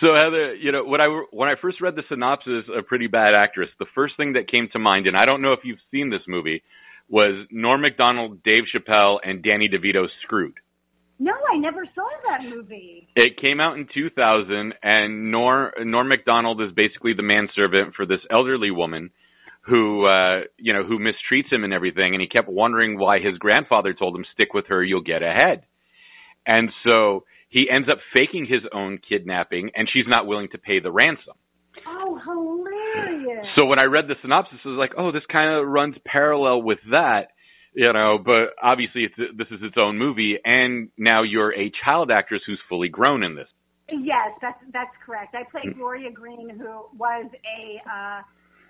So Heather, you know, when I when I first read the synopsis of Pretty Bad Actress, the first thing that came to mind, and I don't know if you've seen this movie, was Norm Macdonald, Dave Chappelle, and Danny DeVito Screwed. No, I never saw that movie. It came out in 2000, and Norm Norm Macdonald is basically the manservant for this elderly woman who uh you know who mistreats him and everything and he kept wondering why his grandfather told him stick with her you'll get ahead and so he ends up faking his own kidnapping and she's not willing to pay the ransom Oh, hilarious! so when i read the synopsis i was like oh this kind of runs parallel with that you know but obviously it's this is its own movie and now you're a child actress who's fully grown in this Yes, that's that's correct. I played Gloria Green, who was a uh,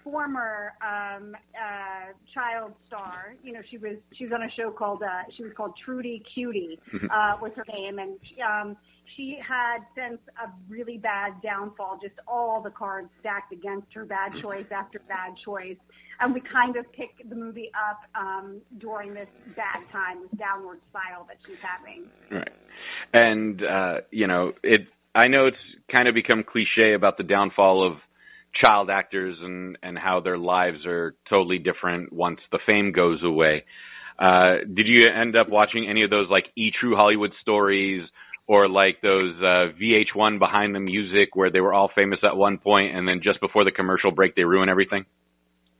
former um, uh, child star. You know, she was she was on a show called uh, she was called Trudy Cutie uh, was her name, and um, she had since a really bad downfall. Just all the cards stacked against her, bad choice after bad choice, and we kind of pick the movie up um, during this bad time, this downward spiral that she's having. Right. And uh, you know, it I know it's kind of become cliche about the downfall of child actors and and how their lives are totally different once the fame goes away. Uh did you end up watching any of those like E True Hollywood stories or like those uh VH1 behind the music where they were all famous at one point and then just before the commercial break they ruin everything?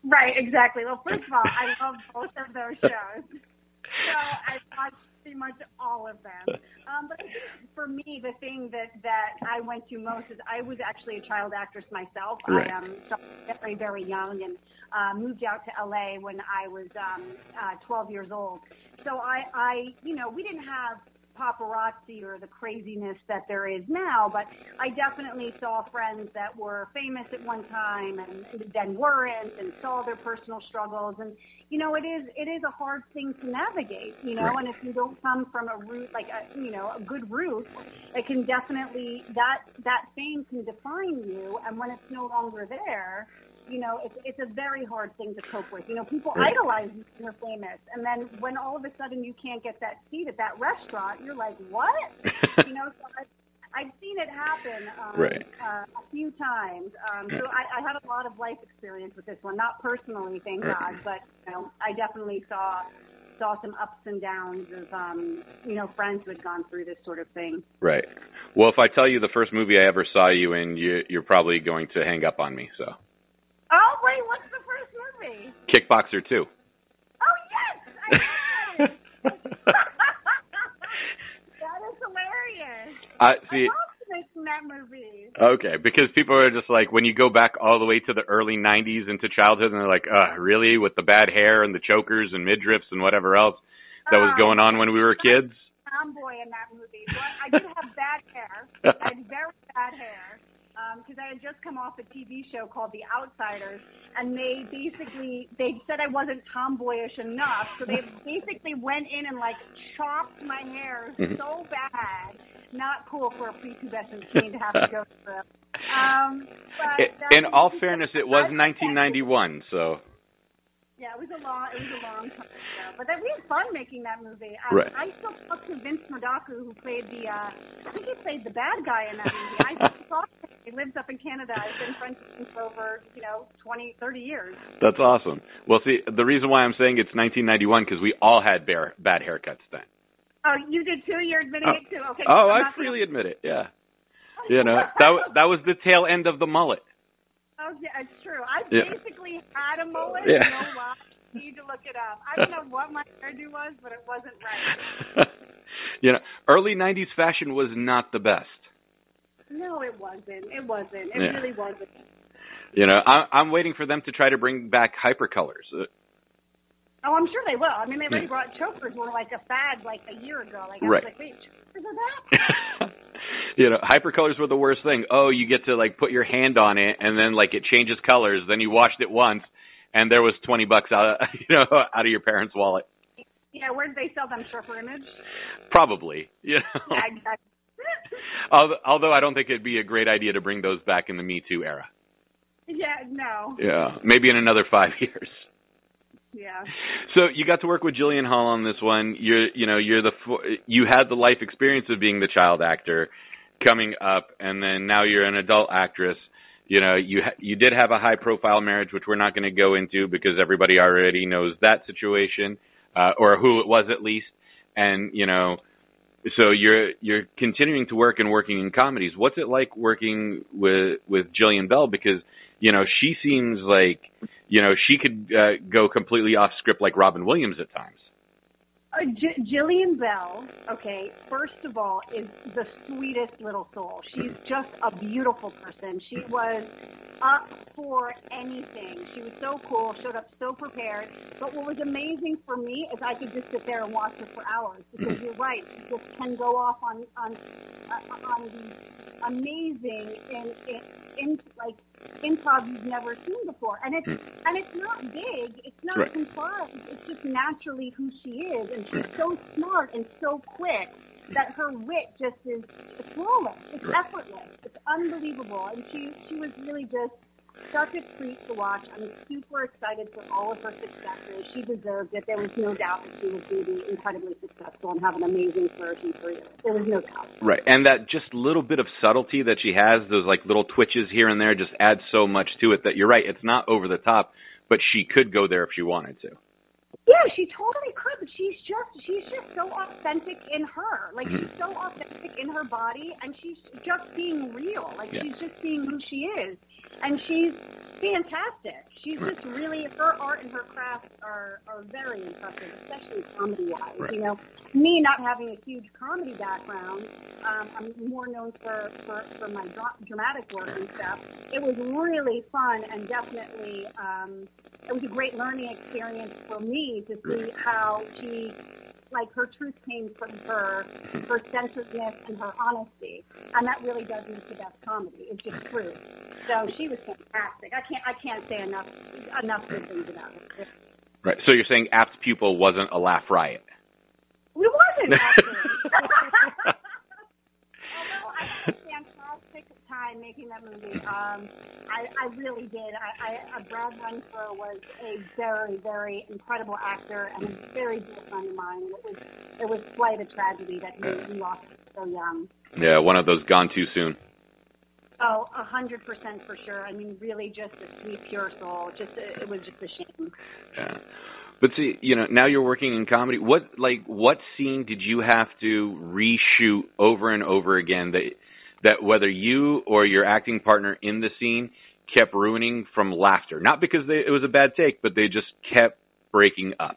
Right, exactly. Well, first of all, I love both of those shows. So I watched pretty much all of them. Um, but I think for me, the thing that that I went to most is I was actually a child actress myself. Right. I am um, very very young and uh, moved out to LA when I was um, uh, 12 years old. So I I you know we didn't have paparazzi or the craziness that there is now, but I definitely saw friends that were famous at one time and then weren't and saw their personal struggles and you know it is it is a hard thing to navigate, you know, Right. and if you don't come from a root like a you know, a good root, it can definitely that that fame can define you and when it's no longer there, you know, it's it's a very hard thing to cope with. You know, people Right. idolize you when you're famous, and then when all of a sudden you can't get that seat at that restaurant, you're like, what? you know, so I've, I've seen it happen um, Right. uh, a few times. Um, so I, I had a lot of life experience with this one, not personally, thank Right. God, but you know, I definitely saw saw some ups and downs of um, you know friends who had gone through this sort of thing. Right. Well, if I tell you the first movie I ever saw you in, you, you're probably going to hang up on me. So, Oh wait, what's the first movie? Kickboxer 2. Oh yes, I love it. that is hilarious. I see. I that movie. Okay, because people are just like when you go back all the way to the early '90s into childhood, and they're like, "Uh, really?" With the bad hair and the chokers and midriffs and whatever else that was Oh. going on when we were kids. Tomboy in that movie. Well, I did have bad hair. I had very bad hair. Because I had just come off a TV show called The Outsiders, and they basically they said I wasn't tomboyish enough, so they basically went in and like chopped my hair Mhm. so bad, not cool for a prepubescent teen to have to go through. Um, but In all fairness, it was 1991, so Yeah, it was a long, it was a long time ago. But that, we had fun making that movie. Um, Right. I still talk to Vince Murdocco, who played the, uh, I think he played the bad guy in that movie. I still talk to him. He lives up in Canada. I've been friends with him for over, you know, twenty, thirty years. that's awesome. Well, see, the reason why I'm saying it's 1991 because we all had bare, bad haircuts then. Oh, you did too? You're admitting Oh. it too? Okay. Oh, so I the- freely admit it. Yeah, you know that that was the tail end of the mullet. Oh, yeah, it's true. I Yeah. basically had a mullet. Yeah. You know why? You need to look it up. I don't know what my hairdo was, but it wasn't right. you know, early '90s fashion was not the best. No, it wasn't. It wasn't. It Yeah. really wasn't. You know, I, I'm waiting for them to try to bring back hypercolors. Uh, Oh, I'm sure they will. I mean, they already Yeah. brought chokers were like a fad like a year ago. Like I Right. was like, wait, chokers are that? you know, hypercolors were the worst thing. Oh, you get to like put your hand on it, and then like it changes colors. Then you washed it once, and there was twenty bucks out, of, you know, out of your parents' wallet. Yeah, where did they sell them? Surfer Image? Probably, you know. Yeah, exactly. although, I don't think it'd be a great idea to bring those back in the Me Too era. yeah, no. Yeah, maybe in another five years. Yeah. So you got to work with Jillian Hall on this one. You're, you know, you're the you had the life experience of being the child actor. Coming up, and then now you're an adult actress. You know, you ha- you did have a high profile marriage, which we're not going to go into because everybody already knows that situation, uh, or who it was at least. And you know, so you're you're continuing to work and working in comedies. What's it like working with with Jillian Bell? Because you know she seems like you know she could uh, go completely off script like Robin Williams at times. Uh, J- Jillian Bell, okay, first of all, is the sweetest little soul. She's just a beautiful person. She was up for anything. She was so cool, showed up so prepared. But what was amazing for me is I could just sit there and watch her for hours because you're right, she just can go off on on uh, on these amazing and in, in like improv you've never seen before. And it's Hmm. and it's not big, it's not Right. contrived. It's just naturally who she is, she's so smart and so quick that her wit just is flawless. It's Right. effortless. It's unbelievable, and she she was really just such a treat to watch. I'm super excited for all of her successes. She deserved it. There was no doubt that she was going to be incredibly successful and have an amazing flourishing career. There was no doubt. Right, and that just little bit of subtlety that she has, those like little twitches here and there, just adds so much to it that you're right. It's not over the top, but she could go there if she wanted to. Yeah, she totally could, but she's just she's just so authentic in her. Like she's so authentic in her body and she's just being real. Like Yeah. she's just being who she is. And she's fantastic. She's Right. just really her art and her craft are are very impressive, especially comedy wise. Right. You know, me not having a huge comedy background, um, I'm more known for for, for my dra- dramatic work and stuff. It was really fun and definitely um, it was a great learning experience for me to see how she like her truth came from her her centeredness and her honesty. And that really does make the best comedy. It's just true so she was fantastic. I can't i can't say enough enough good things about her. Right. So you're saying Apt Pupil wasn't a laugh riot. it wasn't actually time making that movie um i i really did i i uh, brad renfro was a very very incredible actor and a very dear friend of mine it was it was quite a tragedy that he, he lost so young Yeah, one of those gone too soon. oh a hundred percent for sure i mean really just a sweet pure soul just a, it was just a shame Yeah. But see, you know, now you're working in comedy. What like what scene did you have to reshoot over and over again that that whether you or your acting partner in the scene kept ruining from laughter? Not because they, it was a bad take, but they just kept breaking up.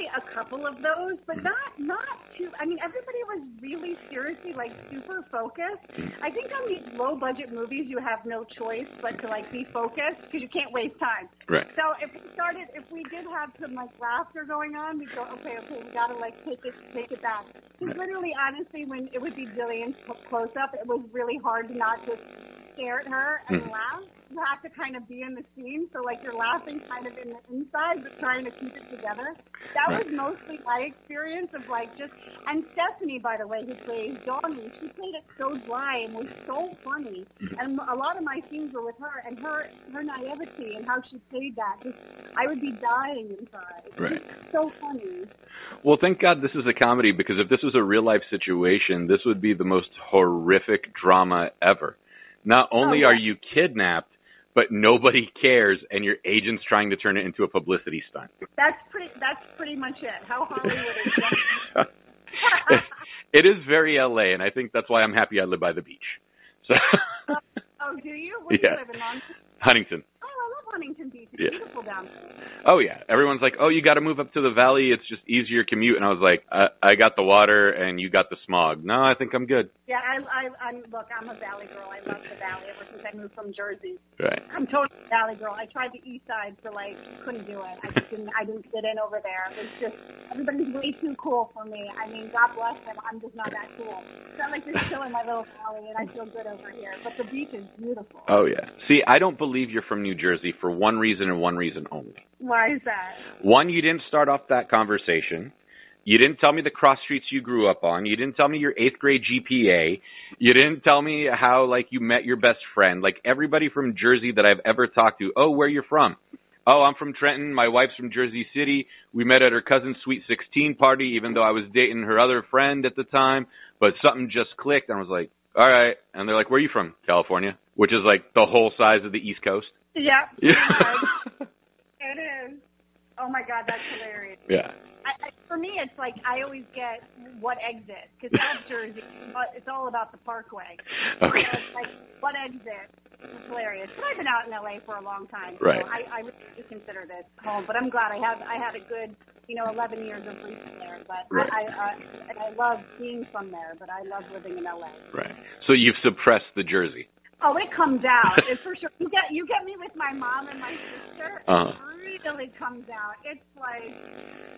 Actually a couple of those, but not not too. I mean, everybody was really seriously like super focused. I think on these low budget movies, you have no choice but to like be focused because you can't waste time. Right. So if we started, if we did have some like laughter going on, we'd go, okay, okay, we gotta like take it, take it back. Because literally, honestly, when it would be Jillian's close up, it was really hard to not just stare at her and Mhm. laugh. You have to kind of be in the scene, so like you're laughing kind of in the inside, but trying to keep it together. That was mostly my experience of like just. And Stephanie, by the way, who plays Dawney, she played it so dry and was so funny. Mhm. And a lot of my scenes were with her, and her her naivety and how she played that. Just, I would be dying inside. Right. So funny. Well, thank God this is a comedy because if this was a real life situation, this would be the most horrific drama ever. Not only Oh, are you kidnapped, but nobody cares and your agent's trying to turn it into a publicity stunt. That's pretty. That's pretty much it. How Hollywood is. it is very LA and I think that's why I'm happy I live by the beach. So oh, do you? Where do Yeah. you live in? Huntington. Oh, Huntington Beach. It's Yeah. beautiful down there. Oh yeah, everyone's like, "Oh, you got to move up to the valley. It's just easier commute." And I was like, I, "I got the water, and you got the smog." No, I think I'm good. Yeah, I, I, I'm look. I'm a Valley girl. I love the Valley ever since I moved from Jersey. Right. I'm totally a Valley girl. I tried the East Side, so like couldn't do it. I just didn't. I didn't fit in over there. It was just everybody's way too cool for me. I mean, God bless them. I'm just not that cool. So I'm like just chill in my little valley, and I feel good over here. But the beach is beautiful. Oh yeah. See, I don't believe you're from New Jersey for one reason and one reason only. Why is that? One, you didn't start off that conversation. You didn't tell me the cross streets you grew up on. You didn't tell me your eighth grade GPA. You didn't tell me how like you met your best friend. Like everybody from Jersey that I've ever talked to, oh, where you're from? Oh, I'm from Trenton. My wife's from Jersey City. We met at her cousin's sweet 16 party, even though I was dating her other friend at the time. but something just clicked, and I was like, all right. And they're like, where are you from? California, which is like the whole size of the East Coast. Yeah. Yeah. It is. Oh my God, that's hilarious. yeah. I, I, for me, it's like I always get what exit because South Jersey, but it's all about the Parkway. Okay. So it's like what exit? It's hilarious. But I've been out in LA for a long time, so Right. I, I really do consider this home. But I'm glad I have I had a good you know 11 years of recent there. But Right. I, uh, I, I I love being from there, but I love living in LA. Right. So you've suppressed the Jersey. Oh, it comes out. It's for sure. You get you get me with my mom and my sister. Uh-huh. It really comes out. It's like,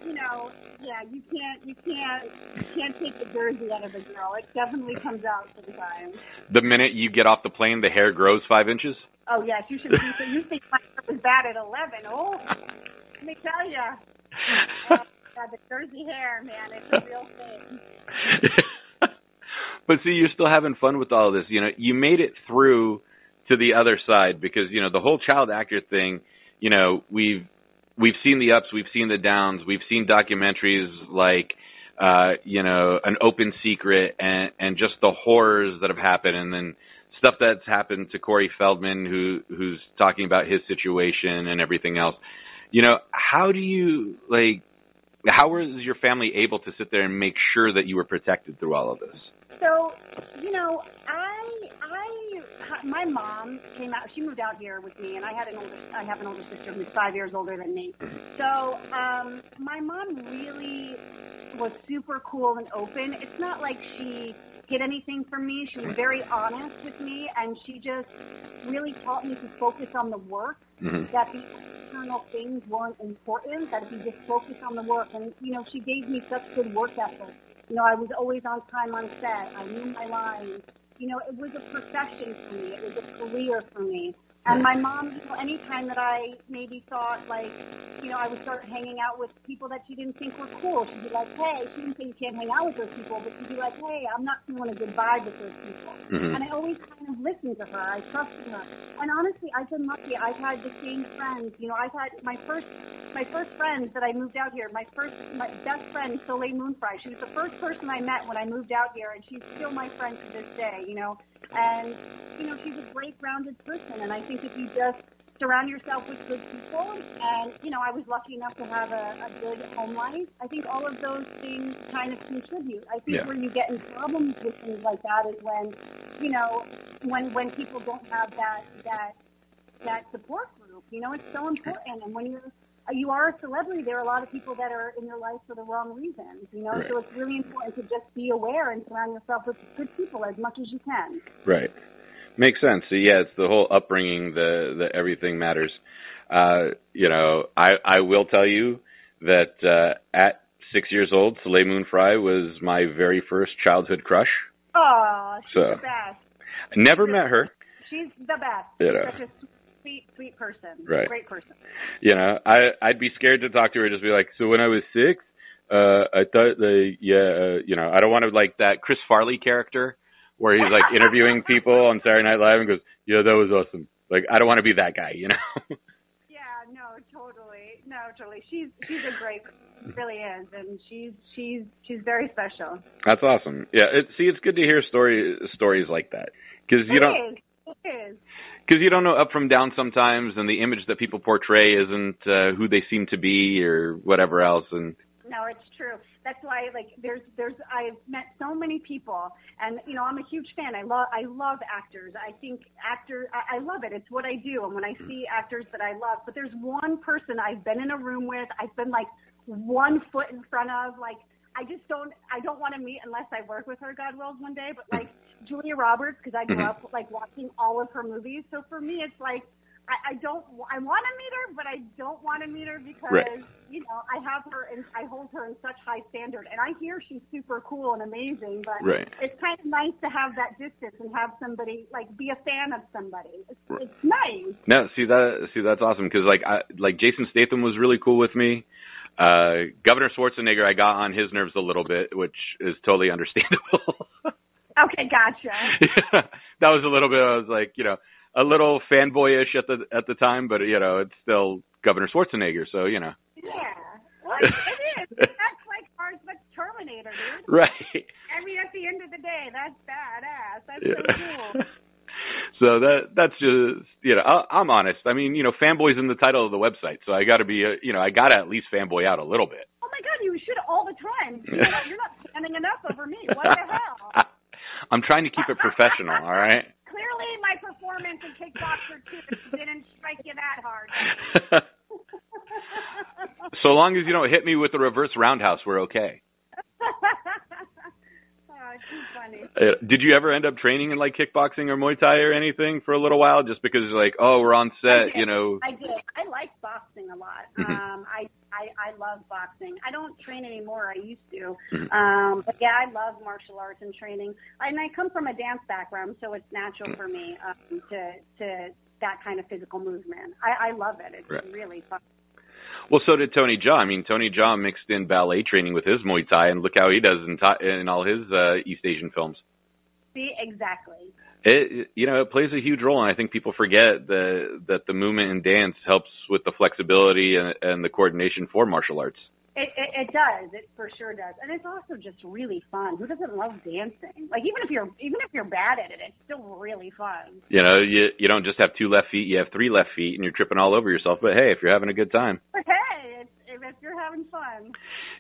you know, yeah, you can't you can't you can't take the jersey out of a girl. It definitely comes out sometimes. The minute you get off the plane, the hair grows five inches. Oh yes, you should. So you think my hair was bad at eleven? Oh, let me tell you. God, the jersey hair, man, it's a real thing. but see, you're still having fun with all this. You know, you made it through to the other side because you know the whole child actor thing. You know, we've we've seen the ups, we've seen the downs, we've seen documentaries like uh, you know an open secret and and just the horrors that have happened, and then stuff that's happened to Corey Feldman, who who's talking about his situation and everything else. You know, how do you like? How was your family able to sit there and make sure that you were protected through all of this? So, you know, I I my mom came out. She moved out here with me, and I had an older I have an older sister who's five years older than me. So, um, my mom really was super cool and open. It's not like she hid anything from me. She was very honest with me, and she just really taught me to focus on the work. Mm-hmm. That the external things weren't important. That if you just focus on the work, and you know, she gave me such good work ethic. You know, I was always on time on set. I knew my lines. You know, it was a profession for me. It was a career for me. And my mom, you know, anytime that I maybe thought like, you know, I would start hanging out with people that she didn't think were cool. She'd be like, hey, she didn't say you can't hang out with those people, but she'd be like, hey, I'm not feeling a good vibe with those people. Mhm. And I always kind of listened to her. I trusted her. And honestly, I've been lucky. I've had the same friends. You know, I've had my first my first friends that I moved out here. My first my best friend, Soleil Moon Fry. She was the first person I met when I moved out here, and she's still my friend to this day. You know, and you know she's a great grounded person. And I think if you just surround yourself with good people, and you know, I was lucky enough to have a, a good home life. I think all of those things kind of contribute. I think Yeah. where you get in problems with things like that is when, you know, when when people don't have that that that support group. You know, it's so important. And when you're you are a celebrity, there are a lot of people that are in your life for the wrong reasons. You know, Right. so it's really important to just be aware and surround yourself with good people as much as you can. Right. Makes sense. So yeah, it's the whole upbringing, the the everything matters. Uh, you know, I I will tell you that uh at six years old, Soleil Moon Fry was my very first childhood crush. Oh, she's So- the best. I never met her. She's the best. You She's such a sweet, sweet person. Right. Great person. You know, I I'd be scared to talk to her. Just be like, so when I was six, uh, I thought the yeah, uh, you know, I don't want to like that Chris Farley character where he's like interviewing people on Saturday Night Live and goes, yeah, that was awesome. Like, I don't want to be that guy, you know. Yeah, no, totally. No, totally. She's she's a great really is and she's she's she's very special. That's awesome. Yeah, it, see, it's good to hear story stories like that because you It don't is. It is. Because you don't know up from down sometimes, and the image that people portray isn't uh, who they seem to be or whatever else. And No, it's true. That's why, like, there's, there's, I've met so many people, and you know, I'm a huge fan. I love, I love actors. I think actors I, I love it. It's what I do. And when I see actors that I love, but there's one person I've been in a room with, I've been like one foot in front of, like, I just don't, I don't want to meet unless I work with her, God wills, one day. But like Julia Roberts, because I grew Mhm. up like watching all of her movies. So for me, it's like. I, I don't. I want to meet her, but I don't want to meet her because Right. you know I have her and I hold her in such high standard. And I hear she's super cool and amazing, but Right. it's kind of nice to have that distance and have somebody like be a fan of somebody. It's, Right. it's nice. no, see that see that's awesome because like I like Jason Statham was really cool with me. Uh Governor Schwarzenegger, I got on his nerves a little bit, which is totally understandable. Okay, gotcha. yeah, that was a little bit. I was like, you know, a little fanboyish at the at the time, but you know, it's still Governor Schwarzenegger, so you know. Yeah. Well, it is. That's like ours. That's Terminator, dude. Right. I mean, at the end of the day, that's badass. That's yeah. so cool. So that that's just you know I, I'm honest. I mean you know fanboys in the title of the website, so I got to be a, you know I got to at least fanboy out a little bit. Oh my god, you should all the time. You're not, you're not standing enough over me. What the hell? I'm trying to keep it professional. all right. Clearly, my performance in Kickboxer 2 didn't strike you that hard. so long as you don't hit me with a reverse roundhouse, we're okay. Uh, did you ever end up training in like kickboxing or Muay Thai or anything for a little while, just because like, oh, we're on set, you know? I did. I like boxing a lot. Mm-hmm. Um, I, I I love boxing. I don't train anymore. I used to. Mm-hmm. Um, but yeah, I love martial arts and training. And I come from a dance background, so it's natural mm-hmm. for me um, to to that kind of physical movement. I, I love it. It's right. really fun. Well, so did Tony Jaa. I mean, Tony Jaa mixed in ballet training with his Muay Thai, and look how he does in, in all his uh, East Asian films. See, exactly. It you know it plays a huge role, and I think people forget that that the movement and dance helps with the flexibility and, and the coordination for martial arts. It, it, it does. It for sure does, and it's also just really fun. Who doesn't love dancing? Like even if you're even if you're bad at it, it's still really fun. You know, you you don't just have two left feet; you have three left feet, and you're tripping all over yourself. But hey, if you're having a good time. But hey, it's, if you're having fun.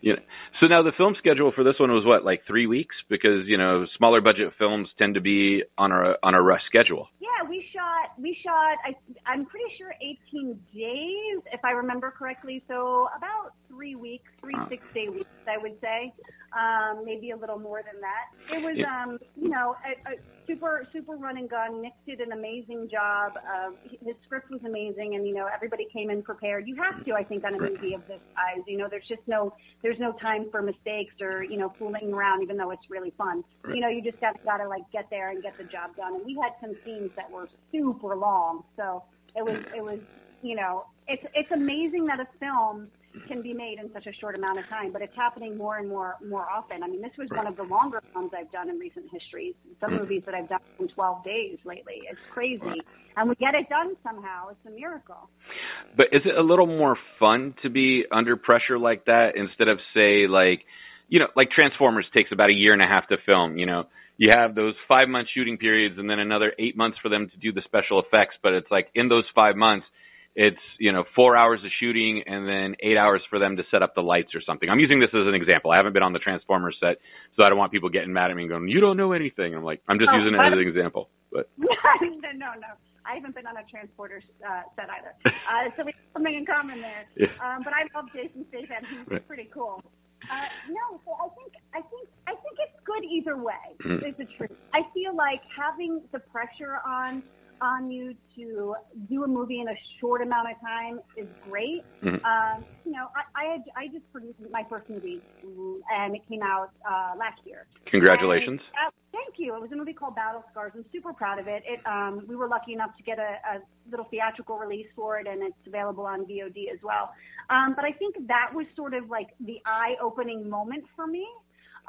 Yeah. So now the film schedule for this one was what, like three weeks? Because you know, smaller budget films tend to be on a on a rush schedule. Yeah, we shot we shot. I I'm pretty sure 18 days, if I remember correctly. So about three weeks, three uh. six day weeks, I would say, um, maybe a little more than that. It was, yeah. um, you know, a, a super super run and gun. Nick did an amazing job. Of, his script was amazing, and you know, everybody came in prepared. You have to, I think, on a movie of this size. You know, there's just no there's no time for mistakes or you know fooling around, even though it's really fun. Right. You know, you just got gotta like get there and get the job done. And we had some scenes that were super long, so it was it was you know it's it's amazing that a film can be made in such a short amount of time, but it's happening more and more more often. I mean, this was one of the longer films I've done in recent history. Some movies that I've done in 12 days lately. It's crazy, and we get it done somehow. It's a miracle. But is it a little more fun to be under pressure like that instead of say like, you know, like Transformers takes about a year and a half to film. You know, you have those five month shooting periods and then another eight months for them to do the special effects. But it's like in those five months it's you know four hours of shooting and then eight hours for them to set up the lights or something. I'm using this as an example. I haven't been on the Transformers set, so I don't want people getting mad at me and going, "You don't know anything." I'm like, I'm just oh, using it as an example. But no, no, I haven't been on a transporter uh, set either. Uh, so we have something in common there. Yeah. Um, but I love Jason Statham. He's right. pretty cool. Uh, no, so I think I think I think it's good either way. Mm-hmm. Is the truth. I feel like having the pressure on on you to do a movie in a short amount of time is great. Mm-hmm. Um, you know, I I, had, I just produced my first movie, and it came out uh, last year. Congratulations! And, uh, thank you. It was a movie called Battle Scars. I'm super proud of it. It um, we were lucky enough to get a, a little theatrical release for it, and it's available on VOD as well. Um, but I think that was sort of like the eye-opening moment for me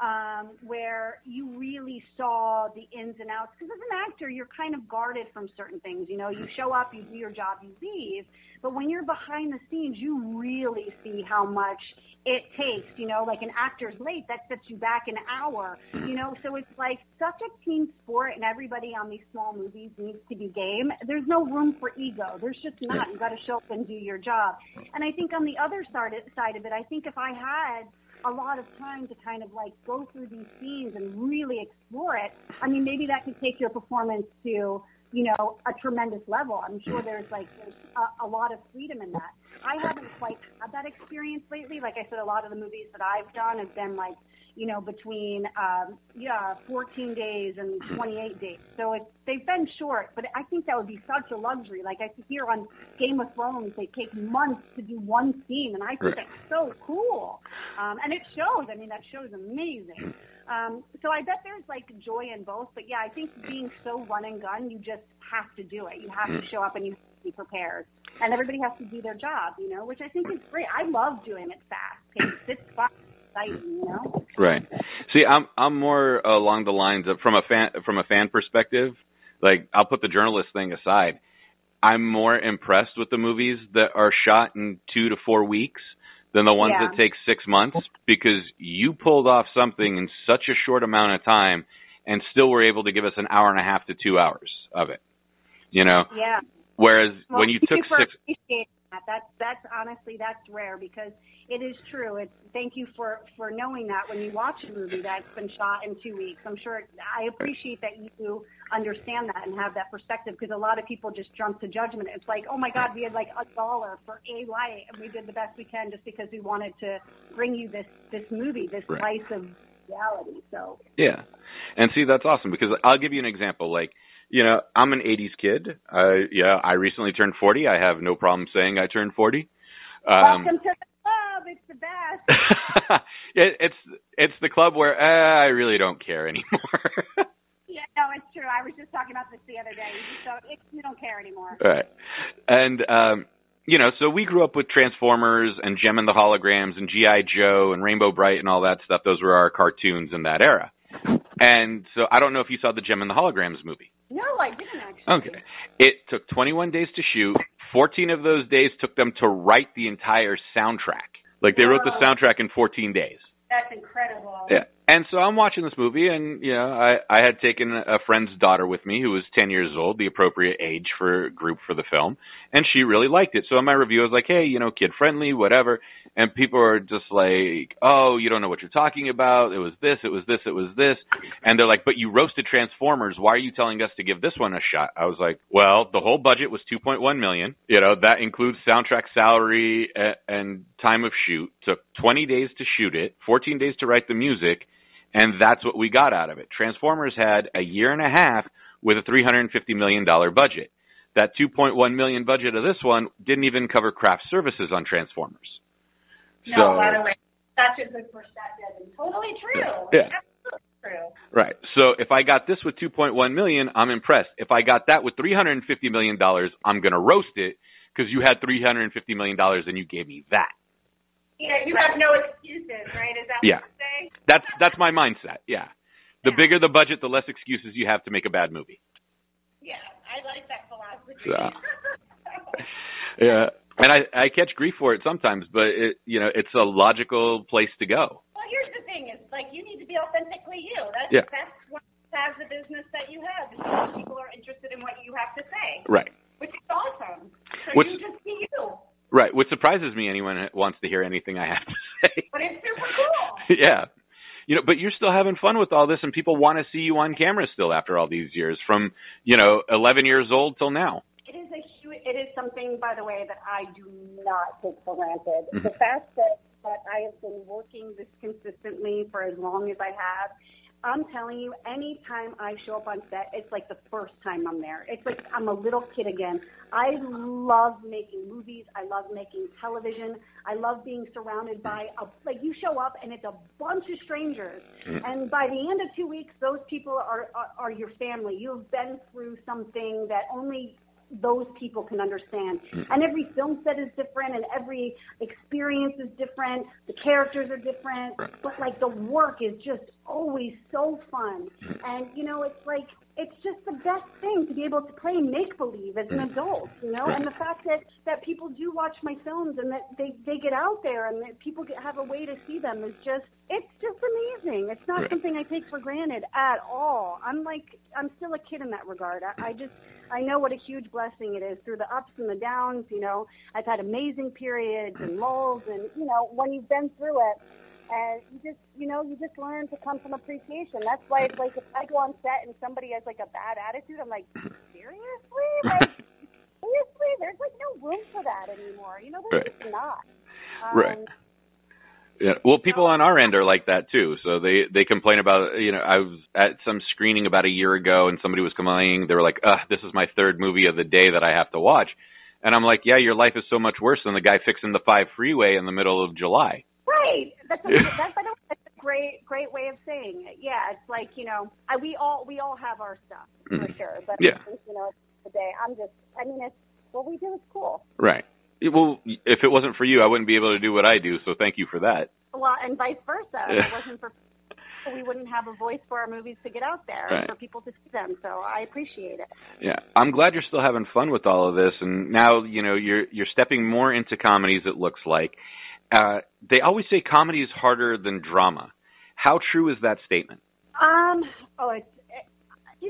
um, where you really saw the ins and outs. Because as an actor, you're kind of guarded from certain things. You know, you show up, you do your job, you leave. But when you're behind the scenes, you really see how much it takes. You know, like an actor's late, that sets you back an hour. You know, so it's like such a team sport, and everybody on these small movies needs to be game. There's no room for ego. There's just not. You got to show up and do your job. And I think on the other side side of it, I think if I had a lot of time to kind of like go through these scenes and really explore it, I mean, maybe that could take your performance to, you know, a tremendous level. I'm sure there's like there's a, a lot of freedom in that. I haven't quite had that experience lately. Like I said, a lot of the movies that I've done have been like you know, between um, yeah, 14 days and 28 days. So it's they've been short, but I think that would be such a luxury. Like I hear on Game of Thrones, they take months to do one scene, and I think right. that's so cool. Um, and it shows. I mean, that show is amazing. Um, so I bet there's like joy in both. But yeah, I think being so run and gun, you just have to do it. You have to show up and you be prepared. And everybody has to do their job, you know, which I think is great. I love doing it fast paced. It's fun exciting, you know. Right. See, I'm I'm more along the lines of from a fan from a fan perspective. Like I'll put the journalist thing aside. I'm more impressed with the movies that are shot in two to four weeks than the ones Yeah. that take six months because you pulled off something in such a short amount of time and still were able to give us an hour and a half to two hours of it. You know, Yeah. Whereas Well, when you took you six, that. That's that's honestly that's rare because it is true. It's thank you for for knowing that when you watch a movie that's been shot in two weeks. I'm sure I appreciate that you understand that and have that perspective because a lot of people just jump to judgment. It's like, oh my God, we had like a dollar for a light and we did the best we can just because we wanted to bring you this this movie, this Right. slice of reality. So Yeah. And see, that's awesome because I'll give you an example. Like, you know, I'm an 80s kid. Uh, yeah, I recently turned 40. I have no problem saying I turned 40. Um, welcome to the club. It's the best. it, it's it's the club where uh, I really don't care anymore. Yeah, no, it's true. I was just talking about this the other day. Just it, you don't care anymore. right. And um you know, so we grew up with Transformers and Jem and the Holograms and GI Joe and Rainbow Brite and all that stuff. Those were our cartoons in that era. And so I don't know if you saw the Jem and the Holograms movie. No, I didn't actually. Okay. It took 21 days to shoot. 14 of those days took them to write the entire soundtrack. Like they wrote the soundtrack in 14 days. That's incredible. Yeah. And so I'm watching this movie, and you know, I I had taken a friend's daughter with me who was 10 years old, the appropriate age for group for the film, and she really liked it. So in my review, I was like, hey, you know, kid friendly, whatever. And people are just like, oh, you don't know what you're talking about. It was this, it was this, it was this, and they're like, but you roasted Transformers. Why are you telling us to give this one a shot? I was like, well, the whole budget was 2.1 million. You know, that includes soundtrack salary and time of shoot. Took 20 days to shoot it, 14 days to write the music and that's what we got out of it. Transformers had a year and a half with a $350 million budget. That 2.1 million budget of this one didn't even cover craft services on Transformers. No, so, by the way, such a good perspective totally true. Yeah. Absolutely true. right. So if I got this with 2.1 million, I'm impressed. If I got that with 350 million dollars, I'm going to roast it because you had 350 million dollars and you gave me that. Yeah, you have no excuses, right? Is that Yeah. That's that's my mindset. Yeah. The Yeah. bigger the budget, the less excuses you have to make a bad movie. Yeah, I like that philosophy. So- Yeah. And I I catch grief for it sometimes, but it you know, it's a logical place to go. Well, here's the thing: is like you need to be authentically you. That's Yeah. that's what has the business that you have. People are interested in what you have to say, Right. which is awesome. So What's- you just be you. Right. What surprises me anyone wants to hear anything I have to say. But it's super cool. yeah. You know, but you're still having fun with all this and people want to see you on camera still after all these years from, you know, 11 years old till now. It is a huge. It is something, by the way, that I do not take for granted. Mhm. The fact that that I have been working this consistently for as long as I have. I'm telling you, anytime I show up on set, it's like the first time I'm there. It's like I'm a little kid again. I love making movies. I love making television. I love being surrounded by a like you show up and it's a bunch of strangers. Mm. And by the end of two weeks, those people are, are are your family. You've been through something that only those people can understand. Mm. And every film set is different, and every experience is different. The characters are different, but like the work is just always so fun. Mm. And you know, it's like it's just the best thing to be able to play make believe as an Mm. adult, you know. And the fact that that people do watch my films and that they they get out there and that people get, have a way to see them is just it's just amazing. It's not something I take for granted at all. I'm like I'm still a kid in that regard. I, I just I know what a huge blessing it is through the ups and the downs. You know, I've had amazing periods and lulls, and you know, when you've been through it, and you just, you know, you just learn to come from appreciation. That's why it's like if I go on set and somebody has like a bad attitude, I'm like, seriously, like seriously, there's like no room for that anymore. You know, there's Right. just not. Um, Right. Yeah. Well, people on our end are like that too. So they they complain about you know I was at some screening about a year ago and somebody was complaining. They were like, "Ugh, this is my third movie of the day that I have to watch," and I'm like, "Yeah, your life is so much worse than the guy fixing the five freeway in the middle of July." Right. That's a, that's, by the way, that's a great great way of saying it. Yeah, it's like you know, I, we all we all have our stuff for Mhm. sure. But Yeah. you know, the day I'm just, I mean, it's what we do is cool. Right. Well, if it wasn't for you, I wouldn't be able to do what I do. So thank you for that. Well, and vice versa. If it wasn't for we wouldn't have a voice for our movies to get out there Right. and for people to see them. So I appreciate it. Yeah, I'm glad you're still having fun with all of this, and now you know you're you're stepping more into comedies. It looks like, Uh, they always say comedy is harder than drama. How true is that statement? Um. Oh, it's.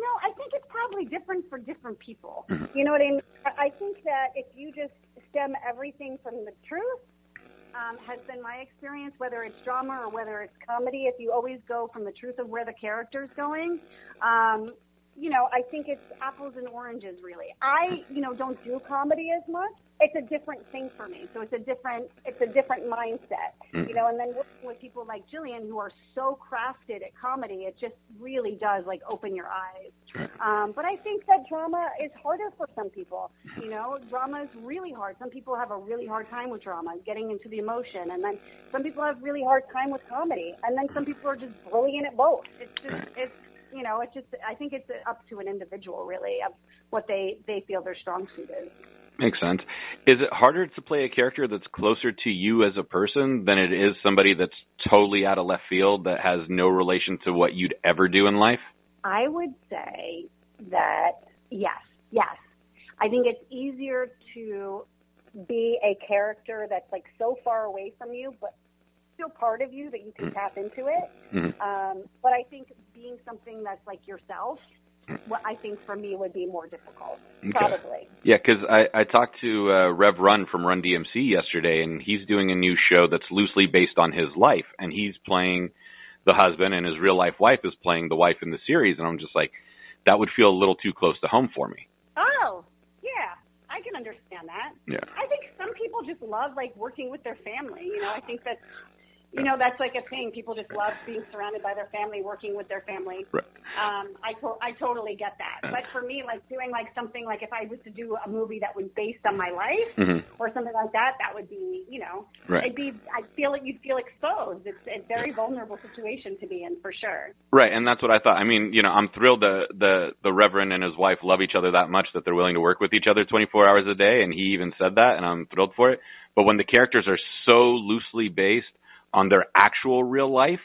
Know, I think it's probably different for different people. Mhm. You know what I mean? I I think that if you just stem everything from the truth, um, has been my experience, whether it's drama or whether it's comedy, if you always go from the truth of where the character's going, um, you know, I think it's apples and oranges really. I, you know, don't do comedy as much. It's a different thing for me. So it's a different it's a different mindset. Mm. You know, and then working with people like Jillian who are so crafted at comedy, it just really does like open your eyes. Um, but I think that drama is harder for some people. You know, drama is really hard. Some people have a really hard time with drama, getting into the emotion, and then some people have really hard time with comedy, and then some people are just brilliant at both. It's just it's you know, it's just I think it's up to an individual really of what they they feel their strong suit is. Makes sense. Is it harder to play a character that's closer to you as a person than it is somebody that's totally out of left field that has no relation to what you'd ever do in life? I would say that yes, yes. I think it's easier to be a character that's like so far away from you, but still part of you that you can Mm. tap into it. Mhm. Um, but I think being something that's like yourself, what I think for me would be more difficult, Okay. probably. Yeah, because I, I talked to uh, Rev Run from Run DMC yesterday, and he's doing a new show that's loosely based on his life, and he's playing the husband, and his real life wife is playing the wife in the series, and I'm just like, that would feel a little too close to home for me. Oh, yeah, I can understand that. Yeah. I think some people just love like working with their family. You know, I think that's you know that's like a thing. People just love being surrounded by their family, working with their family. Right. Um, I to- I totally get that. Yeah. But for me, like doing like something like if I was to do a movie that was based on my life hmm or something like that, that would be you know Right. it'd be I feel like you'd feel exposed. It's a very vulnerable situation to be in for sure. Right, and that's what I thought. I mean, you know, I'm thrilled the the the Reverend and his wife love each other that much that they're willing to work with each other 24 hours a day, and he even said that, and I'm thrilled for it. But when the characters are so loosely based on their actual real life,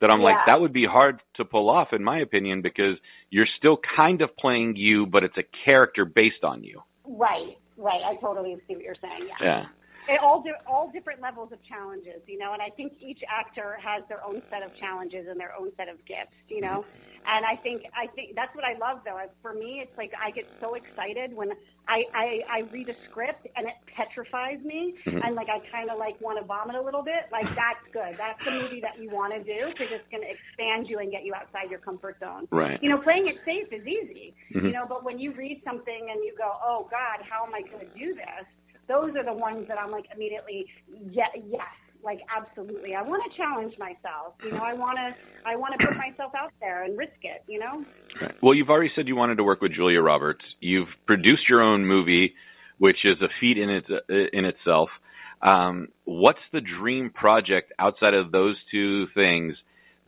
that I'm like, that would be hard to pull off, in my opinion, because you're still kind of playing you, but it's a character based on you. Right, right. I totally see what you're saying. Yeah. Yeah. It all di- all different levels of challenges, you know, and I think each actor has their own set of challenges and their own set of gifts, you know. And I think I think that's what I love though. For me, it's like I get so excited when I I, I read a script and it petrifies me, Mhm. and like I kind of like want to vomit a little bit. Like that's good. That's the movie that you want to do because it's going to expand you and get you outside your comfort zone. Right. You know, playing it safe is easy, Mhm. you know, but when you read something and you go, "Oh God, how am I going to do this?" Those are the ones that I'm like immediately, yeah, yes, like absolutely. I want to challenge myself. You know, I want to, I want to put myself out there and risk it. You know. Right. Well, you've already said you wanted to work with Julia Roberts. You've produced your own movie, which is a feat in its in itself. Um, what's the dream project outside of those two things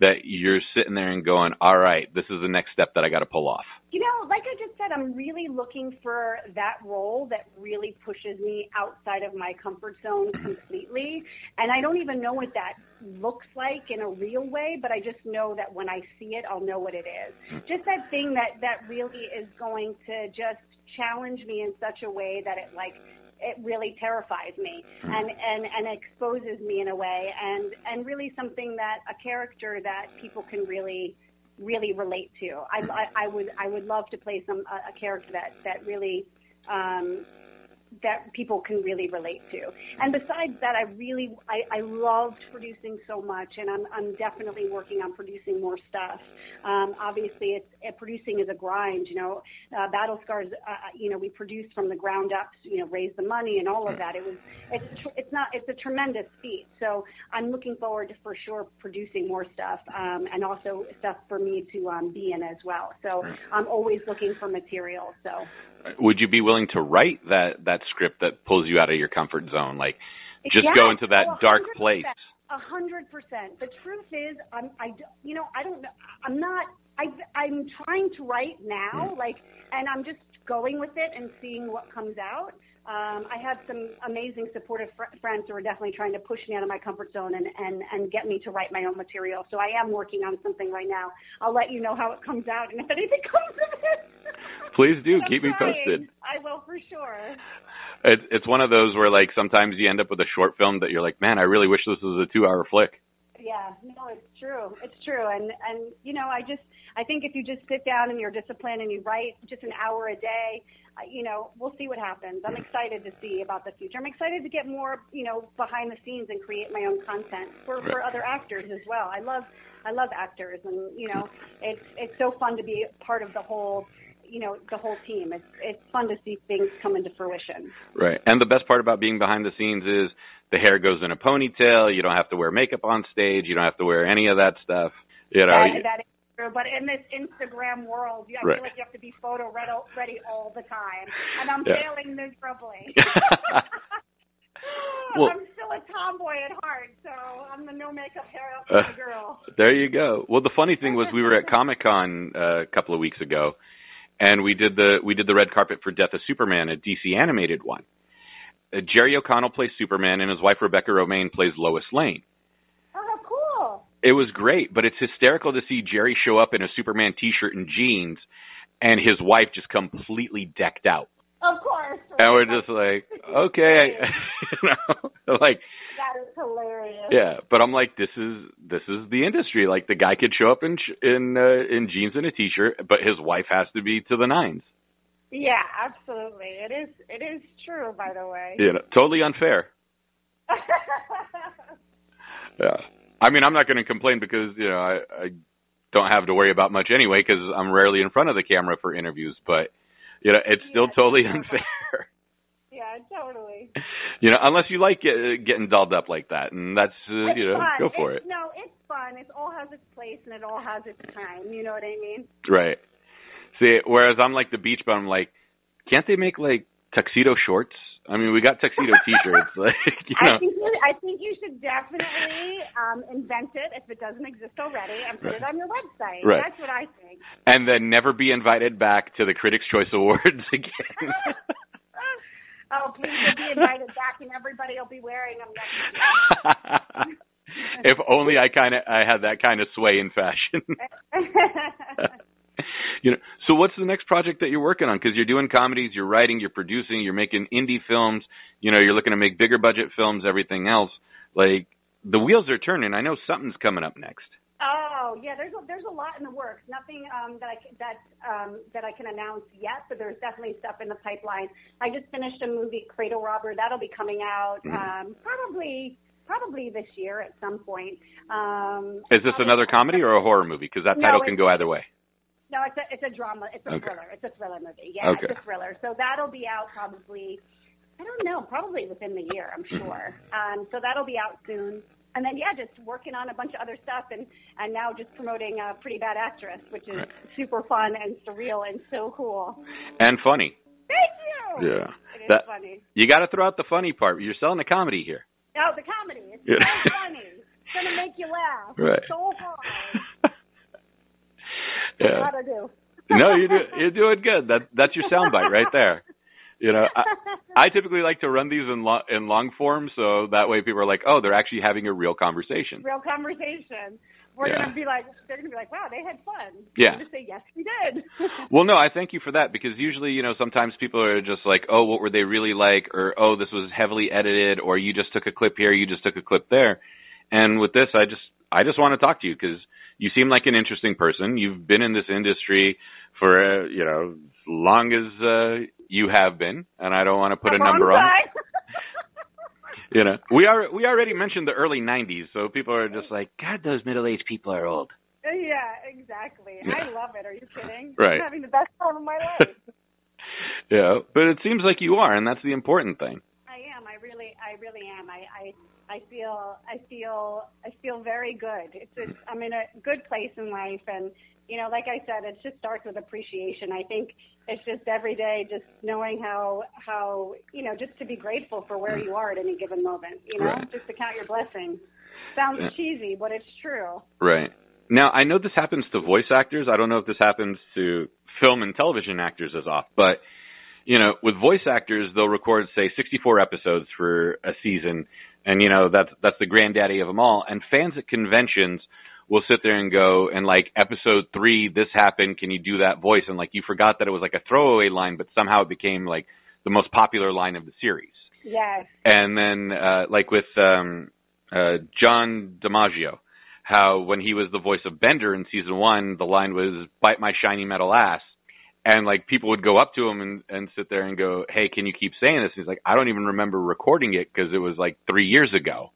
that you're sitting there and going, "All right, this is the next step that I got to pull off"? You know, like I just said, I'm really looking for that role that really pushes me outside of my comfort zone completely. And I don't even know what that looks like in a real way, but I just know that when I see it, I'll know what it is. Just that thing that that really is going to just challenge me in such a way that it like it really terrifies me and and and exposes me in a way and and really something that a character that people can really really relate to. I, I, I would I would love to play some a, a character that that really um, that people can really relate to. And besides that, I really I, I loved producing so much, and I'm I'm definitely working on producing more stuff. Um, obviously, it's it, producing is a grind. You know, uh, Battle Scars. Uh, you know, we produced from the ground up. You know, raise the money and all of that. It was it's tr- it's not it's a tremendous feat. So I'm looking forward to for sure producing more stuff, um, and also stuff for me to um, be in as well. So I'm always looking for material. So. Would you be willing to write that that script that pulls you out of your comfort zone, like just Yes, go into that oh, dark place? A hundred percent. The truth is, I'm, I, you know, I don't know. I'm not. I, I'm trying to write now, like, and I'm just going with it and seeing what comes out. Um, I have some amazing supportive fr- friends who are definitely trying to push me out of my comfort zone and, and, and get me to write my own material. So I am working on something right now. I'll let you know how it comes out and if anything comes of it. Please do. I'm Keep me posted. I will for sure. it's it's one of those where like sometimes you end up with a short film that you're like, man, I really wish this was a two hour flick. Yeah, no, it's true. It's true. And and you know, I just I think if you just sit down and you're disciplined and you write just an hour a day, uh, you know, we'll see what happens. I'm excited to see about the future. I'm excited to get more, you know, behind the scenes and create my own content for for other actors as well. I love I love actors and you know, it's it's so fun to be part of the whole you know the whole team. It's it's fun to see things come into fruition. Right. And the best part about being behind the scenes is the hair goes in a ponytail. You don't have to wear makeup on stage. You don't have to wear any of that stuff. You know. That, that is true. But in this Instagram world, you, I Right. feel like you have to be photo ready, all the time, and I'm Yeah. failing miserably. Well- I'm still a tomboy at heart, so I'm the no makeup hair up Uh, girl. There you go. Well, the funny thing was we were at Comic Con uh, a couple of weeks ago, and we did the we did the red carpet for Death of Superman, a DC animated one. Uh, Jerry O'Connell plays Superman, and his wife Rebecca Romijn plays Lois Lane. Oh, cool. It was great, but it's hysterical to see Jerry show up in a Superman T-shirt and jeans, and his wife just completely decked out. Of course. And we're just like, okay, you know, like That is hilarious. Yeah, but I'm like, this is this is the industry. Like the guy could show up in in uh, in jeans and a t-shirt, but his wife has to be to the nines. Yeah, absolutely. It is. It is true, by the way. You know, totally unfair. Yeah, I mean, I'm not going to complain because you know I, I don't have to worry about much anyway because I'm rarely in front of the camera for interviews. But you know, it's still totally unfair. yeah, totally. you know, unless you like get, getting dolled up like that, and that's uh, you know, fun. go for it's, it. No, it's fun. It all has its place and it all has its time. You know what I mean? Right. See, whereas I'm like the beach bum, like, can't they make like tuxedo shorts? I mean, we got tuxedo T-shirts, like you know. I think you, I think you should definitely um, invent it if it doesn't exist already and put it on your website. Right. That's what I think. and then never be invited back to the Critics' Choice Awards again. oh, please be invited back and everybody will be wearing them next if only I kind of I had that kind of sway in fashion. You know. So what's the next project that you're working on? Because you're doing comedies, you're writing, you're producing, you're making indie films. You know, you're looking to make bigger budget films, everything else. Like the wheels are turning. I know something's coming up next. Oh yeah, there's a, there's a lot in the works. Nothing um, that I that um, that I can announce yet, but there's definitely stuff in the pipeline. I just finished a movie, Cradle Robber. That'll be coming out Mhm. um, probably probably this year at some point. Um, Is this another comedy or a horror movie? Because that title it's- can go either way. No, it's a it's a drama. It's a Okay. thriller. It's a thriller movie. Yeah, Okay. it's a thriller. So that'll be out probably. I don't know, probably within the year. I'm Mhm. sure. Um, so that'll be out soon. And then yeah, just working on a bunch of other stuff, and and now just promoting a Pretty Bad Actress, which is Right. super fun and surreal and so cool. And funny. Thank you. Yeah. It is That- funny. You got to throw out the funny part. You're selling a comedy here. Oh, the comedy. It's Yeah. so funny. It's gonna make you laugh. Right. It's so hard. Yeah. To do. no, you're do, you're doing good. That that's your soundbite right there. You know, I, I typically like to run these in lo- in long form, so that way people are like, oh, they're actually having a real conversation. real conversation. We're Yeah. gonna be like, they're gonna be like, wow, they had fun. Yeah. We're say yes, we did. Well, no, I thank you for that because usually, you know, sometimes people are just like, oh, what were they really like, or oh, this was heavily edited, or you just took a clip here, you just took a clip there. And with this, I just I just want to talk to you because you seem like an interesting person. You've been in this industry for uh, you know as long as uh, you have been, and I don't want to put a, A number on. You know, we are we already mentioned the early '90s, so people are just like, God, those middle-aged people are old. yeah, exactly. Yeah. I love it. Are you kidding? Right. I'm having the best time of my life. yeah, but it seems like you are, and that's the important thing. I am. I really, I really am. I, I, I feel, I feel, I feel very good. It's, it's, I'm in a good place in life, and you know, like I said, it just starts with appreciation. I think it's just every day, just knowing how, how, you know, just to be grateful for where you are at any given moment. You know, Right. just to count your blessings. Sounds Yeah. cheesy, but it's true. Right. Now, I know this happens to voice actors. I don't know if this happens to film and television actors as often, but you know, with voice actors, they'll record say 64 episodes for a season, and you know that's that's the granddaddy of them all. And fans at conventions will sit there and go, and like episode three, this happened. Can you do that voice? And like you forgot that it was like a throwaway line, but somehow it became like the most popular line of the series. Yes. And then uh like with um uh John DiMaggio, how when he was the voice of Bender in season 1, the line was bite my shiny metal ass. And like people would go up to him and and sit there and go, "Hey, can you keep saying this?" And he's like, "I don't even remember recording it because it was like 3 years ago."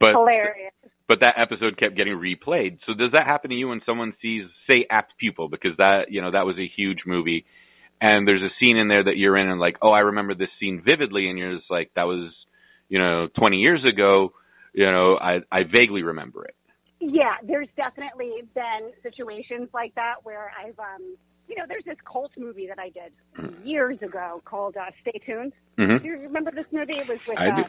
But Hilarious. but that episode kept getting replayed. So does that happen to you when someone sees, say, Apt Pupil, because that you know that was a huge movie, and there's a scene in there that you're in and like, oh, I remember this scene vividly, and you're just like, that was, you know, 20 years ago. You know, I I vaguely remember it. Yeah, there's definitely been situations like that where I've, um, you know, there's this cult movie that I did years ago called uh, Stay Tuned. hmm Do you remember this movie? It was with uh,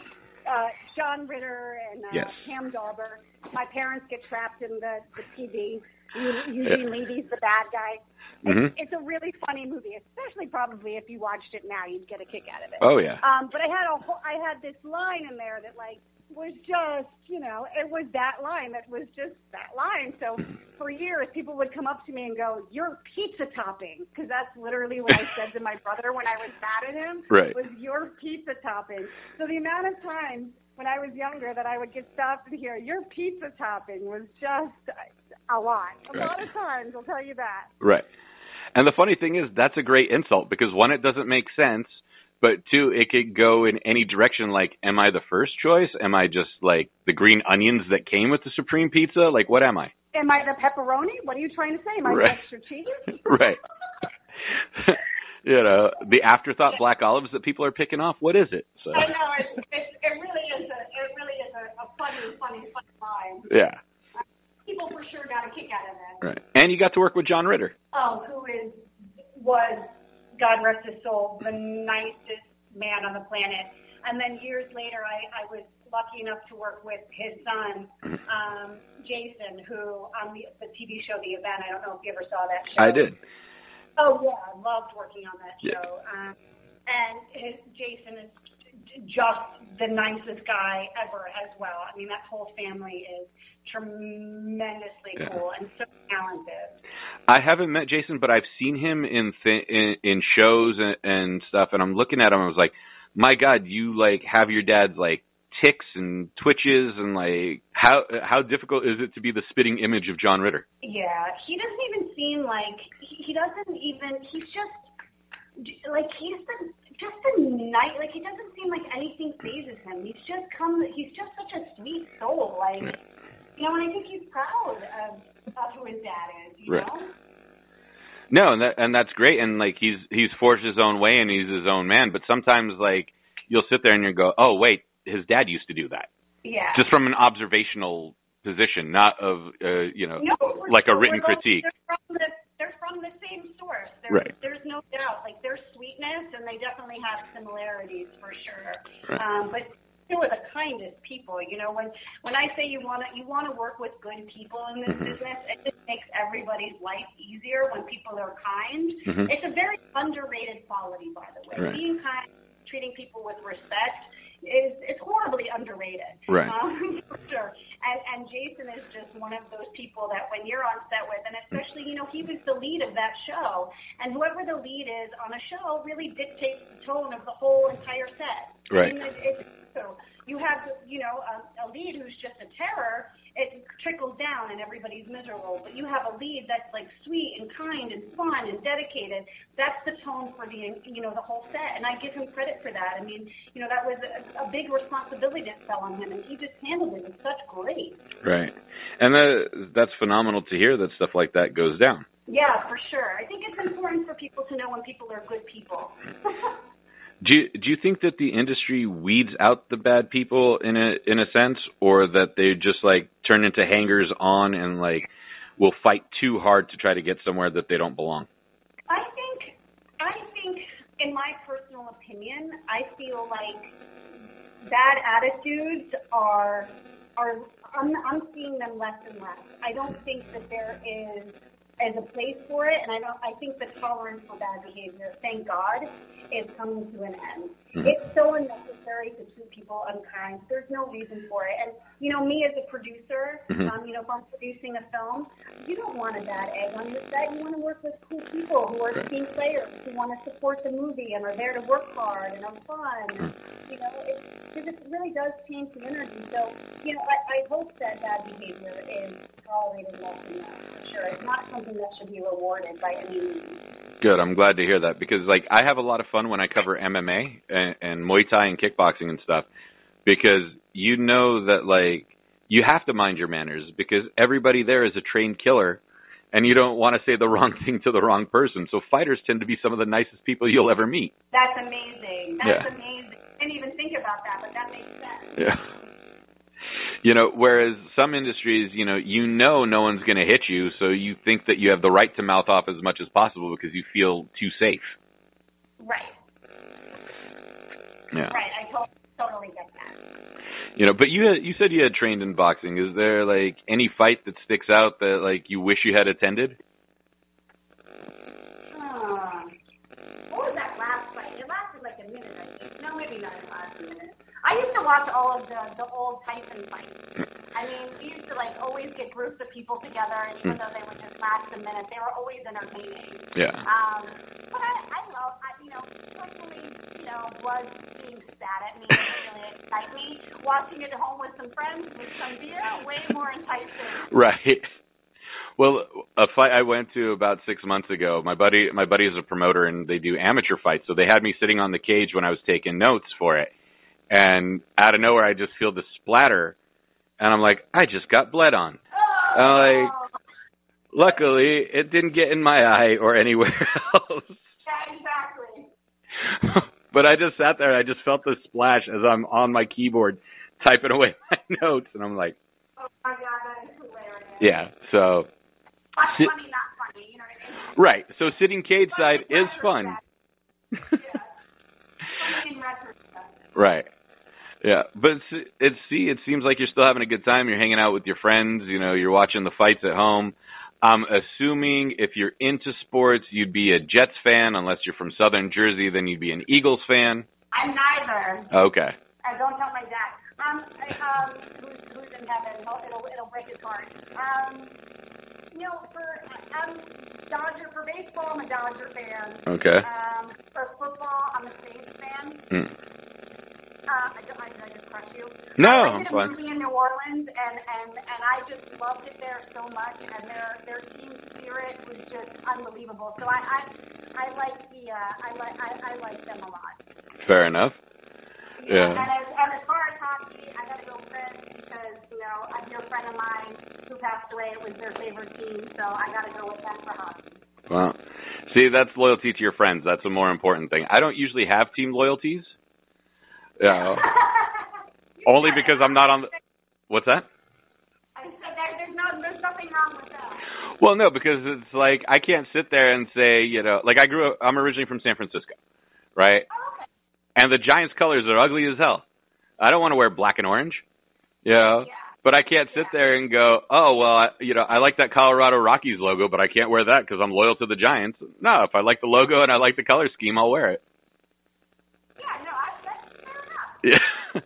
uh, John Ritter and uh, Yes. Pam Dawber. My parents get trapped in the, the TV. Eu- Eugene Levy's the bad guy. hmm It's a really funny movie, especially probably if you watched it now, you'd get a kick out of it. Oh yeah. Um, but I had a whole, I had this line in there that like was just, you know, it was that line that was just that line. So for years, people would come up to me and go, "You're pizza topping," because that's literally what I said to my brother when I was mad at him. Right. Was your pizza topping? So the amount of times when I was younger that I would get stopped and hear "your pizza topping" was just a lot. A Right. lot of times, I'll tell you that. Right. And the funny thing is, that's a great insult because one, it doesn't make sense, but two, it could go in any direction. Like, am I the first choice? Am I just like the green onions that came with the supreme pizza? Like, what am I? Am I the pepperoni? What are you trying to say? Am I Right. the extra cheese? right. you know, the afterthought black olives that people are picking off. What is it? So, I know it, it, it really is a it really is a, a funny, funny, funny line. yeah. People for sure got a kick out of that. Right. And you got to work with John Ritter. Oh, who is was God rest his soul, the nicest man on the planet. And then years later, I, I was lucky enough to work with his son, um, Jason, who on the, the TV show The Event. I don't know if you ever saw that show. I did. Oh yeah, I loved working on that Yeah. show. Um, and his, Jason is just the nicest guy ever as well. I mean, that whole family is tremendously Yeah. cool and so talented. I haven't met Jason, but I've seen him in th- in, in shows and, and stuff, and I'm looking at him. I was like, my God, you like have your dad's like tics and twitches, and like how how difficult is it to be the spitting image of John Ritter? Yeah, he doesn't even seem like he, he doesn't even. He's just like he's the just a night. Like he doesn't seem like anything fazes him. He's just come. He's just such a sweet soul. Like you know, and I think he's proud of of who his dad is. You Right. know. No, and that and that's great, and like he's he's forged his own way and he's his own man. But sometimes like you'll sit there and you go, oh wait, his dad used to do that, Yeah. just from an observational position, not of uh, you know no, like a written critique. They're from the they're from the same source. There's, Right. There's no doubt. Like there's sweetness, and they definitely have similarities for sure. Right. Um, but they were the kindest people. You know, when when I say you want to you want to work with good people in this Mhm. business, it just makes everybody's life easier when people are kind. Mhm. It's a very underrated quality, by the way. Right. Being kind, treating people with respect is it's horribly underrated. Right. Um, for sure. And and Jason is just one of those people that when you're on set with, and especially you know he was the lead of that show, and whoever the lead is on a show really dictates the tone of the whole entire set. Right. I mean, it, it's so you have you know a, a lead who's just a terror. It trickles down and everybody's miserable. But you have a lead that's like sweet and kind and fun and dedicated. That's the tone for the you know the whole set, and I give him credit for that. I mean, you know that was a, a big responsibility that fell on him, and he just handled it with such grace. Right. And that that's phenomenal to hear that stuff like that goes down. Yeah, for sure. I think it's important for people to know when people are good people. Do you, do you think that the industry weeds out the bad people in a in a sense, or that they just like turn into hangers on and like will fight too hard to try to get somewhere that they don't belong? I think, I think, in my personal opinion, I feel like bad attitudes are are I'm, I'm seeing them less and less. I don't think that there is is a place for it, and I don't. I think the tolerance for bad behavior, thank God, is coming to an end. Mhm. It's so unnecessary to treat people unkind. There's no reason for it. And you know, me as a producer, Mhm. um, you know, if I'm producing a film, you don't want a bad egg on your set. You want to work with cool people who are Right. team players who want to support the movie and are there to work hard and have fun. Mhm. You know, it, because it really does change the energy. So, you know, I, I hope that bad behavior is tolerated less and less. For sure, it's not something that should be rewarded by any means. Good. I'm glad to hear that because like I have a lot of fun when I cover MMA and, and Muay Thai and kickboxing and stuff because you know that like you have to mind your manners because everybody there is a trained killer and you don't want to say the wrong thing to the wrong person. So fighters tend to be some of the nicest people you'll ever meet. That's amazing. That's Yeah. amazing. I didn't even think about that, but that makes sense. Yeah. You know, whereas some industries, you know, you know no one's going to hit you, so you think that you have the right to mouth off as much as possible because you feel too safe. Right. Yeah. Right. I to- totally get that. You know, but you you said you had trained in boxing. Is there like any fight that sticks out that like you wish you had attended? Hmm. What was that last fight? It lasted like a minute, I think. No, maybe not it lasted a minute. I used to watch all of the the old Tyson fights. I mean, we used to like always get groups of people together, and even Hmm. though they would just last a minute, they were always entertaining. Yeah. Um, but I, I love, I, you know, personally, you know, blood being spat at me doesn't really excite me. Watching it at home with some friends with some beer, way more enticing. Right. Well, a fight I went to about six months ago. My buddy, my buddy is a promoter, and they do amateur fights. So they had me sitting on the cage when I was taking notes for it, and out of nowhere, I just feel the splatter, and I'm like, I just got bled on. Oh, like- Luckily, it didn't get in my eye or anywhere else. yeah, exactly. but I just sat there. and I just felt the splash as I'm on my keyboard typing away my notes, and I'm like, Oh my god, that is hilarious. yeah. So But Sit- funny, not funny, you know what I mean? right. So sitting cage side is fun. Yeah. Funny in retrospect. Right. Yeah, but it's, it's see, it seems like you're still having a good time. You're hanging out with your friends. You know, you're watching the fights at home. I'm assuming if you're into sports, you'd be a Jets fan. Unless you're from Southern Jersey, then you'd be an Eagles fan. I'm neither. Okay. Uh, don't tell my dad. Um, I, um, who's, who's in heaven? It'll, it'll, break his heart. Um, you know, for um, Dodger for baseball, I'm a Dodger fan. Okay. Um, for football, I'm a Saints fan. Hmm. Uh, I don't, I, did I just crush you? No, I I'm did a movie in New Orleans, and and and I just loved it there so much, and their their team spirit was just unbelievable. So I I, I like the uh, I like I, I like them a lot. Fair enough. Yeah. And as and as far as hockey, I gotta go Prince because you know a dear friend of mine who passed away, it was their favorite team, so I gotta go with them for hockey. Well, see, that's loyalty to your friends. That's a more important thing. I don't usually have team loyalties. Yeah. Only because I'm not on the. What's that? I said there, there's no there's nothing wrong with that. Well, no, because it's like I can't sit there and say, you know, like I grew up. I'm originally from San Francisco, right? Oh, okay. And the Giants' colors are ugly as hell. I don't want to wear black and orange, you know. Yeah. But I can't sit there and go, oh well, I, you know, I like that Colorado Rockies logo, but I can't wear that because I'm loyal to the Giants. No, if I like the logo and I like the color scheme, I'll wear it. Yeah, no, I, that's fair enough. Yeah.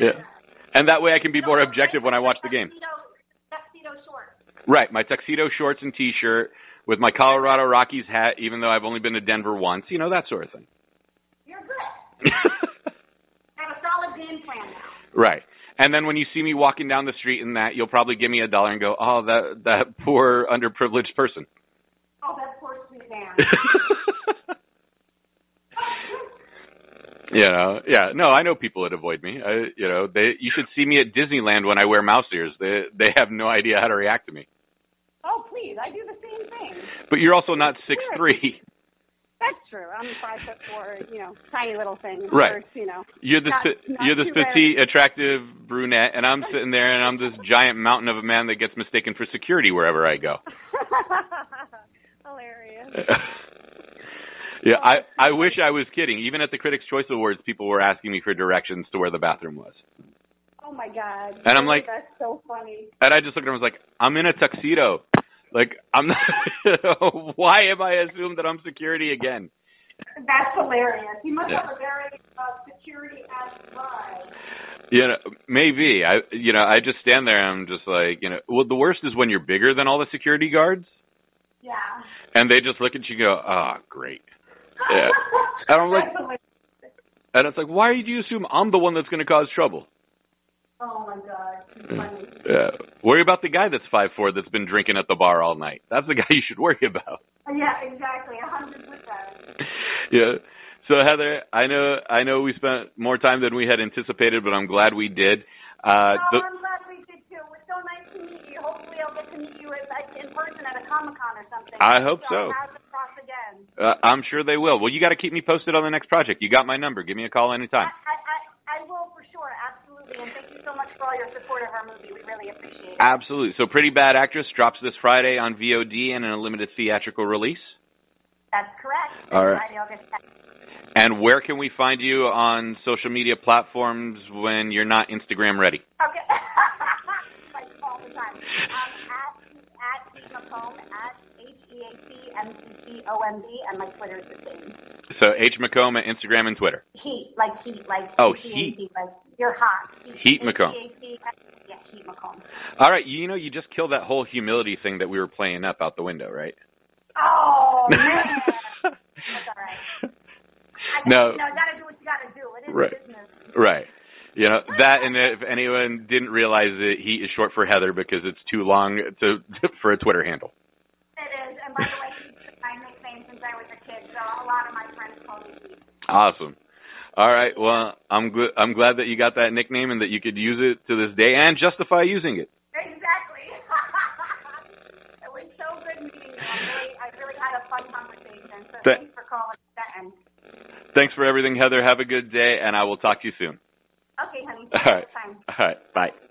yeah. And that way I can be more objective when I watch the game. Tuxedo, tuxedo shorts. Right, my tuxedo shorts and t-shirt with my Colorado Rockies hat, even though I've only been to Denver once, you know, that sort of thing. You're good. I have a solid game plan now. right. And then when you see me walking down the street in that, you'll probably give me a dollar and go, "Oh, that that poor underprivileged person." Oh, that poor sweet man. You know, yeah. No, I know people that avoid me. I, you know, they you should see me at Disneyland when I wear mouse ears. They they have no idea how to react to me. oh, please, I do the same thing. But you're also not six three. That's true. I'm five foot four, you know, tiny little thing. Right. Or, you know. You're this Not- you're rare. petite, attractive brunette, and I'm sitting there and I'm this giant mountain of a man that gets mistaken for security wherever I go. Hilarious. yeah, I I wish I was kidding. Even at the Critics' Choice Awards, people were asking me for directions to where the bathroom was, Oh my God. And I'm like- that's so funny. and I just looked at him and was like, "I'm in a tuxedo. Like I'm not. why am I assumed that I'm security again? That's hilarious. He must Yeah. have a very uh, security as vibe. You know, maybe I. You know, I just stand there. and I'm just like, you know. Well, the worst is when you're bigger than all the security guards, Yeah. and they just look at you and go, "Ah, great." Yeah. And I'm like- And it's like, why do you assume I'm the one that's going to cause trouble? Oh my god. Yeah. Worry about the guy that's five four that's been drinking at the bar all night. That's the guy you should worry about. Yeah, exactly, a hundred percent. yeah. So Heather, I know I know we spent more time than we had anticipated, but I'm glad we did. Uh, Oh, the, I'm glad we did too. It was so nice to meet you. Hopefully, I'll get to meet you in, in person at a comic con or something. I hope so. I'll uh, I'm sure they will. Well, you got to keep me posted on the next project. You got my number. Give me a call anytime. I, I, I, I will for sure, absolutely. And thank you so much for all your support of our movie. We really appreciate it. Absolutely. So, Pretty Bad Actress drops this Friday on VOD and in a limited theatrical release. That's correct. All right. Friday, August 10th. And where can we find you on social media platforms when you're not Instagram ready? Okay. like all the time. Um, at at McComb at A T M C C O M B and my Twitter is the same. So H McComb at Instagram and Twitter. Heat like heat like Oh, H-E-A-T, heat. like you're hot. Heat McComb. Yeah, Heat McComb. All right, you know you just killed that whole humility thing that we were playing up out the window, right? Oh man. That's all right. I No. You know, gotta do what you gotta do. It is Right. business. Right. You know that, and if anyone didn't realize it, he is short for Heather because it's too long to for a Twitter handle. It is. And by the way, Heat's my nickname since I was a kid, so a lot of my friends call me Heat. Awesome. All right. Well, I'm gl- I'm glad that you got that nickname and that you could use it to this day and justify using it. Exactly. it was so good meeting you. I really, I really had a fun conversation. So Th- thanks for calling that. Thanks for everything, Heather. Have a good day, and I will talk to you soon. Okay, honey. All right. All right. Bye.